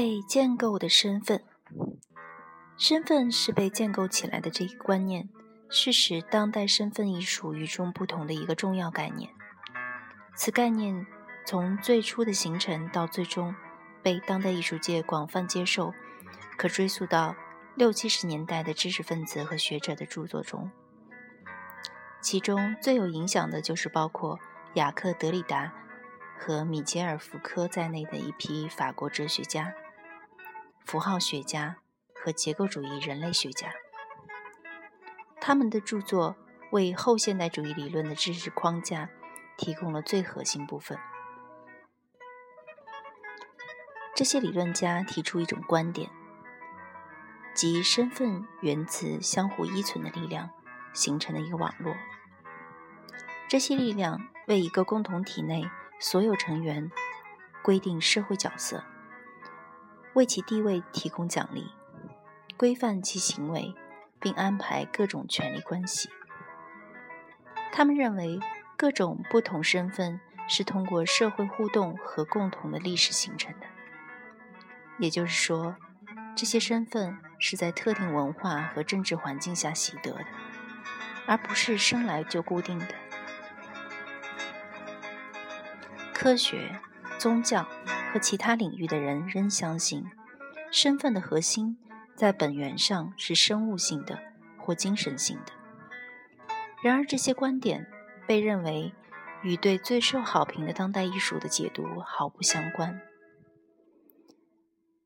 被建构的身份，身份是被建构起来的这一观念，是使当代身份艺术与众不同的一个重要概念。此概念从最初的形成到最终被当代艺术界广泛接受，可追溯到六七十年代的知识分子和学者的著作中。其中最有影响的就是包括雅克·德里达和米歇尔·福柯在内的一批法国哲学家、符号学家和结构主义人类学家。他们的著作为后现代主义理论的知识框架。提供了最核心部分。这些理论家提出一种观点，即身份源自相互依存的力量形成的一个网络。这些力量为一个共同体内所有成员规定社会角色，为其地位提供奖励，规范其行为，并安排各种权力关系。他们认为。各种不同身份是通过社会互动和共同的历史形成的，也就是说，这些身份是在特定文化和政治环境下习得的，而不是生来就固定的。科学、宗教和其他领域的人仍相信，身份的核心在本源上是生物性的或精神性的。然而，这些观点。被认为与对最受好评的当代艺术的解读毫不相关。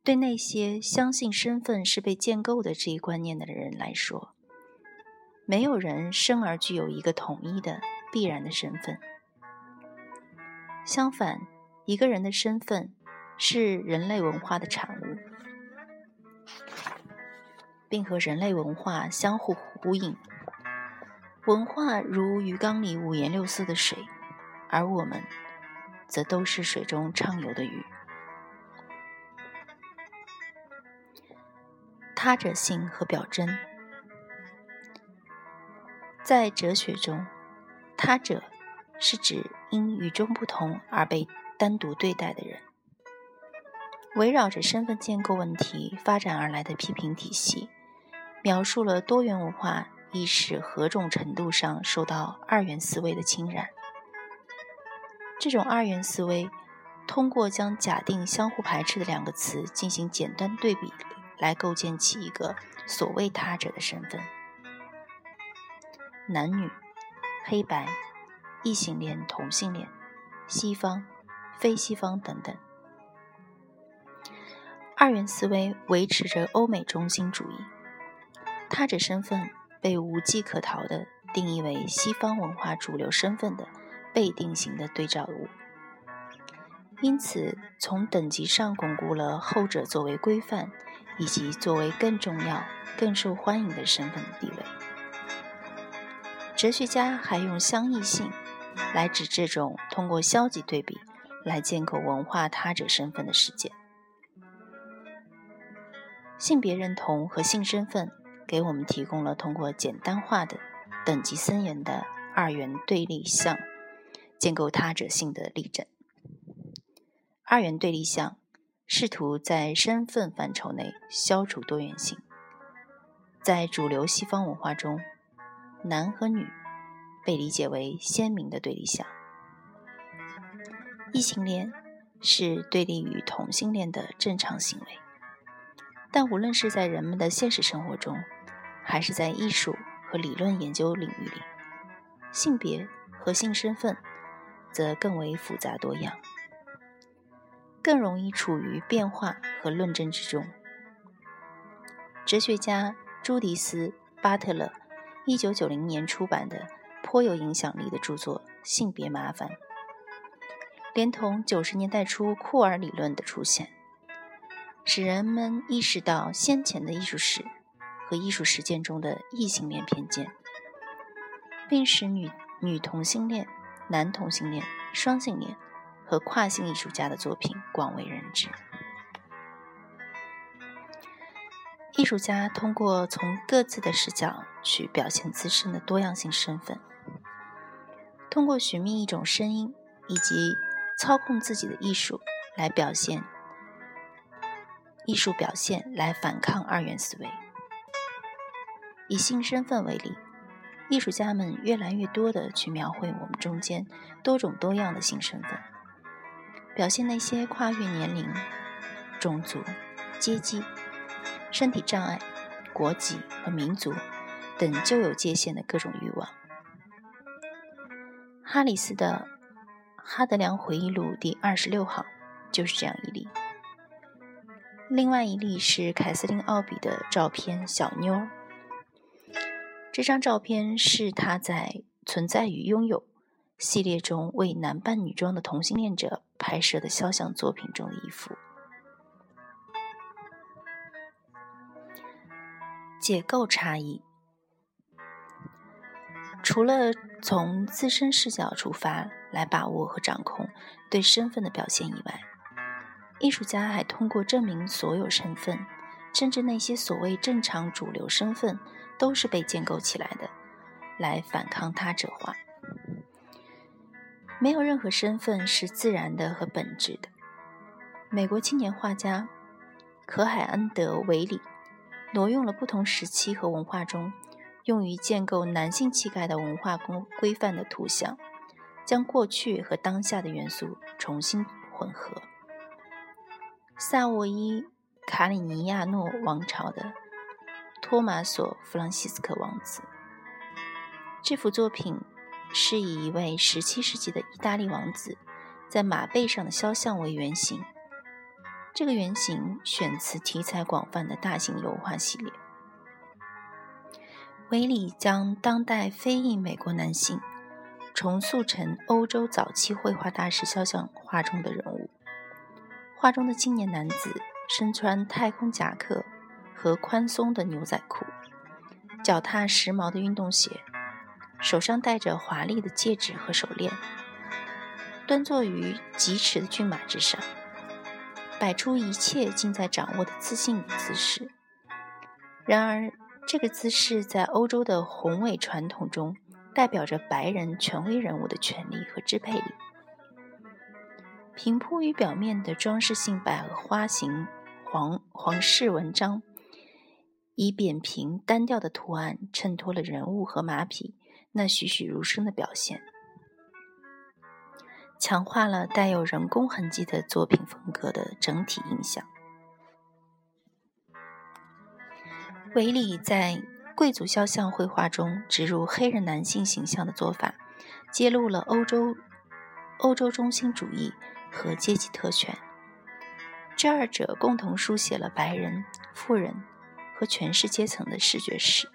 对那些相信身份是被建构的这一观念的人来说，没有人生而具有一个统一的必然的身份。相反，一个人的身份是人类文化的产物，并和人类文化相互呼应。文化如鱼缸里五颜六色的水，而我们则都是水中畅游的鱼。他者性和表征，在哲学中，他者是指因与众不同而被单独对待的人。围绕着身份建构问题发展而来的批评体系，描述了多元文化。意识何种程度上受到二元思维的侵染？这种二元思维通过将假定相互排斥的两个词进行简单对比，来构建起一个所谓他者的身份：男女、黑白、异性恋、同性恋、西方、非西方等等。二元思维维持着欧美中心主义，他者身份。被无迹可逃地定义为西方文化主流身份的被定型的对照物，因此从等级上巩固了后者作为规范以及作为更重要、更受欢迎的身份的地位。哲学家还用相异性来指这种通过消极对比来建构文化他者身份的事件。性别认同和性身份。给我们提供了通过简单化的、等级森严的二元对立项建构他者性的例证。二元对立项试图在身份范畴内消除多元性。在主流西方文化中，男和女被理解为鲜明的对立项。异性恋是对立于同性恋的正常行为，但无论是在人们的现实生活中，还是在艺术和理论研究领域里，性别和性身份则更为复杂多样，更容易处于变化和论证之中。哲学家朱迪斯·巴特勒1990年出版的颇有影响力的著作《性别麻烦》，连同90年代初库尔理论的出现，使人们意识到先前的艺术史。和艺术实践中的异性恋偏见，并使女女同性恋、男同性恋、双性恋和跨性艺术家的作品广为人知。艺术家通过从各自的视角去表现自身的多样性身份，通过寻觅一种声音以及操控自己的艺术来表现艺术表现来反抗二元思维。以性身份为例，艺术家们越来越多的去描绘我们中间多种多样的性身份，表现那些跨越年龄、种族、阶级、身体障碍、国籍和民族等旧有界限的各种欲望。哈里斯的《哈德良回忆录》第二十六号就是这样一例。另外一例是凯瑟琳·奥比的照片《小妞》。这张照片是他在《存在与拥有》系列中为男扮女装的同性恋者拍摄的肖像作品中的一幅。解构差异，除了从自身视角出发来把握和掌控对身份的表现以外，艺术家还通过证明所有身份，甚至那些所谓正常主流身份。都是被建构起来的，来反抗他者化。没有任何身份是自然的和本质的。美国青年画家可海恩德·维里挪用了不同时期和文化中用于建构男性气概的文化规规范的图像，将过去和当下的元素重新混合。萨沃伊卡里尼亚诺王朝的。托马索·弗朗西斯科王子。这幅作品是以一位17世纪的意大利王子在马背上的肖像为原型。这个原型选自题材广泛的大型油画系列。维里将当代非裔美国男性重塑成欧洲早期绘画大师肖像画中的人物。画中的青年男子身穿太空夹克。和宽松的牛仔裤，脚踏时髦的运动鞋，手上戴着华丽的戒指和手链，端坐于疾驰的骏马之上，摆出一切尽在掌握的自信与姿势。然而，这个姿势在欧洲的宏伟传统中，代表着白人权威人物的权利和支配力。平铺于表面的装饰性百合花形皇皇室文章。以扁平单调的图案衬托了人物和马匹那栩栩如生的表现，强化了带有人工痕迹的作品风格的整体印象。维里在贵族肖像绘画中植入黑人男性形象的做法，揭露了欧洲欧洲中心主义和阶级特权，这二者共同书写了白人富人。和权势阶层的视觉史，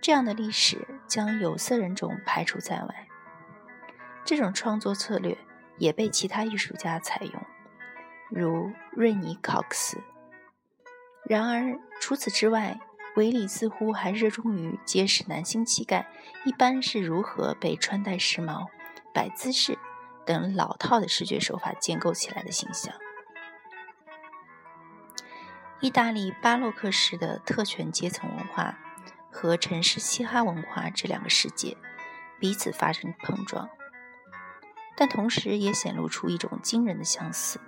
这样的历史将有色人种排除在外。这种创作策略也被其他艺术家采用，如瑞尼·考克斯。然而，除此之外，维里似乎还热衷于揭示男性气概一般是如何被穿戴时髦、摆姿势等老套的视觉手法建构起来的形象。意大利巴洛克式的特权阶层文化和城市嘻哈文化这两个世界彼此发生碰撞，但同时也显露出一种惊人的相似。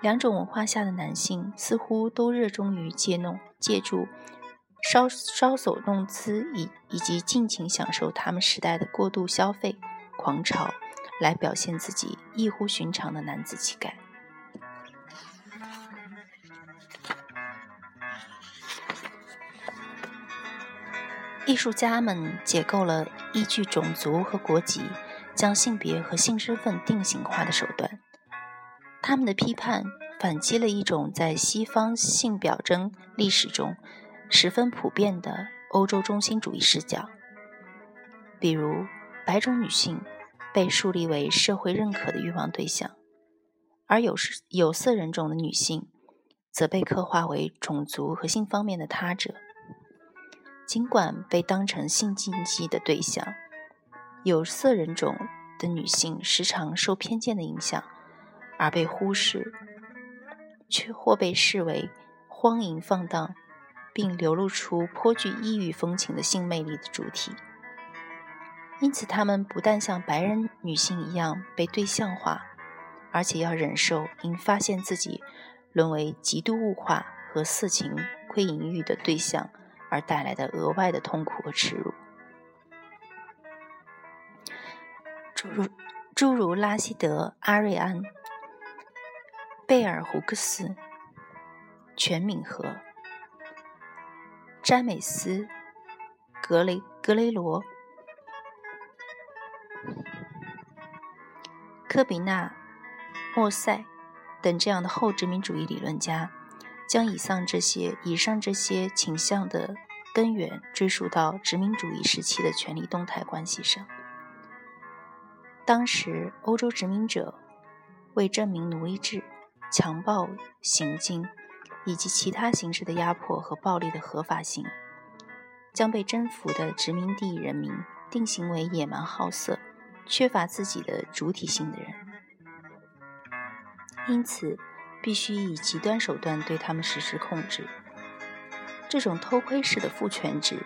两种文化下的男性似乎都热衷于借弄、借助稍稍手弄姿以以及尽情享受他们时代的过度消费狂潮，来表现自己异乎寻常的男子气概。艺术家们解构了依据种族和国籍将性别和性身份定型化的手段。他们的批判反击了一种在西方性表征历史中十分普遍的欧洲中心主义视角，比如白种女性被树立为社会认可的欲望对象，而有有色人种的女性则被刻画为种族和性方面的他者。尽管被当成性禁忌的对象，有色人种的女性时常受偏见的影响而被忽视，却或被视为荒淫放荡，并流露出颇具异域风情的性魅力的主体。因此，她们不但像白人女性一样被对象化，而且要忍受因发现自己沦为极度物化和色情窥淫欲的对象而带来的额外的痛苦和耻辱。诸如诸如拉希德·阿瑞安、贝尔胡克斯、全敏和、詹美斯·格雷格雷罗。科比纳、莫塞等这样的后殖民主义理论家，将以上这些以上这些倾向的根源追溯到殖民主义时期的权力动态关系上。当时，欧洲殖民者为证明奴隶制、强暴行径以及其他形式的压迫和暴力的合法性，将被征服的殖民地人民定性为野蛮好色。缺乏自己的主体性的人，因此必须以极端手段对他们实施控制。这种偷窥式的父权制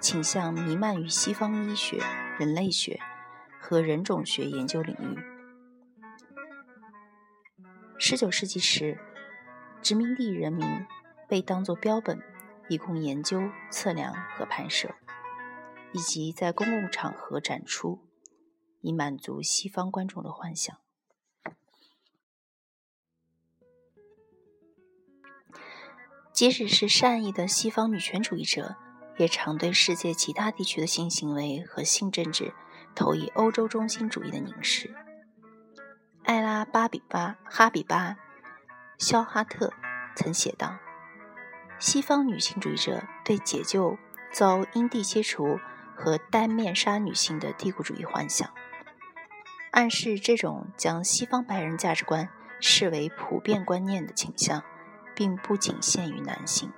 倾向弥漫于西方医学、人类学和人种学研究领域。十九世纪时，殖民地人民被当作标本，以供研究、测量和拍摄，以及在公共场合展出。以满足西方观众的幻想。即使是善意的西方女权主义者，也常对世界其他地区的性行为和性政治投以欧洲中心主义的凝视。艾拉·巴比巴哈比巴肖哈特曾写道：“西方女性主义者对解救遭阴蒂切除和戴面纱女性的帝国主义幻想。”暗示这种将西方白人价值观视为普遍观念的倾向，并不仅限于男性。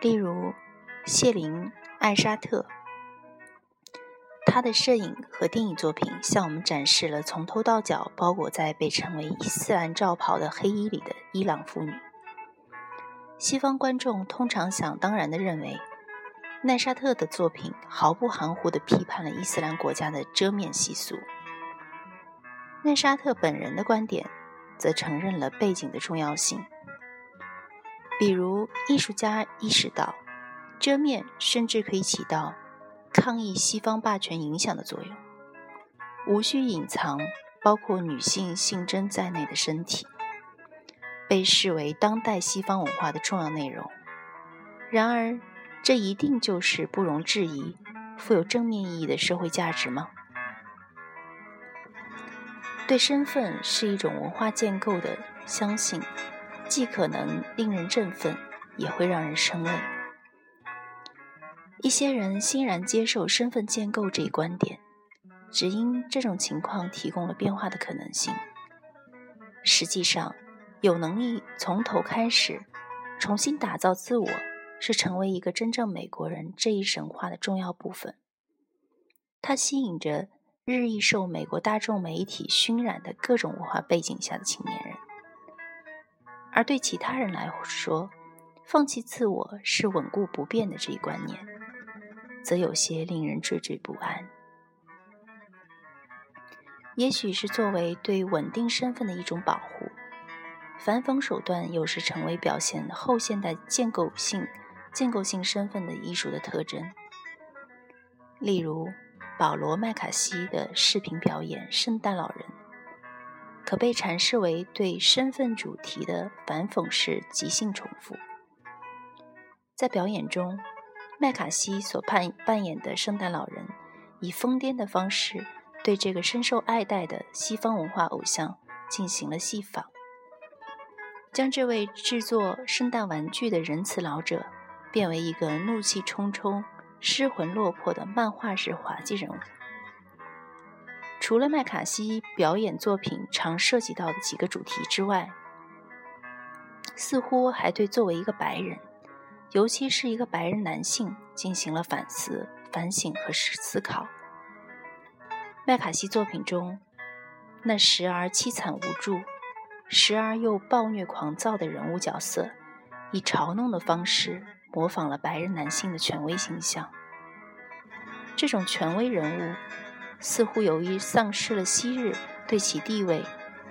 例如，谢林·艾沙特，他的摄影和电影作品向我们展示了从头到脚包裹在被称为伊斯兰罩袍的黑衣里的伊朗妇女。西方观众通常想当然地认为，奈沙特的作品毫不含糊地批判了伊斯兰国家的遮面习俗。奈沙特本人的观点则承认了背景的重要性，比如艺术家意识到，遮面甚至可以起到抗议西方霸权影响的作用，无需隐藏包括女性性征在内的身体，被视为当代西方文化的重要内容。然而，这一定就是不容置疑、富有正面意义的社会价值吗？对身份是一种文化建构的相信，既可能令人振奋，也会让人生畏。一些人欣然接受身份建构这一观点，只因这种情况提供了变化的可能性。实际上，有能力从头开始重新打造自我，是成为一个真正美国人这一神话的重要部分。它吸引着。日益受美国大众媒体熏染的各种文化背景下的青年人，而对其他人来说，放弃自我是稳固不变的这一观念，则有些令人惴惴不安。也许是作为对稳定身份的一种保护，反讽手段有时成为表现后现代建构性、建构性身份的艺术的特征，例如。保罗·麦卡锡的视频表演《圣诞老人》可被阐释为对身份主题的反讽式即兴重复。在表演中，麦卡锡所扮扮演的圣诞老人以疯癫的方式对这个深受爱戴的西方文化偶像进行了戏仿，将这位制作圣诞玩具的仁慈老者变为一个怒气冲冲。失魂落魄的漫画式滑稽人物。除了麦卡锡表演作品常涉及到的几个主题之外，似乎还对作为一个白人，尤其是一个白人男性，进行了反思、反省和思思考。麦卡锡作品中那时而凄惨无助，时而又暴虐狂躁的人物角色，以嘲弄的方式。模仿了白人男性的权威形象，这种权威人物似乎由于丧失了昔日对其地位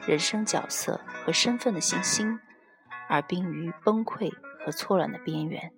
人生角色和身份的信心，而濒于崩溃和错乱的边缘。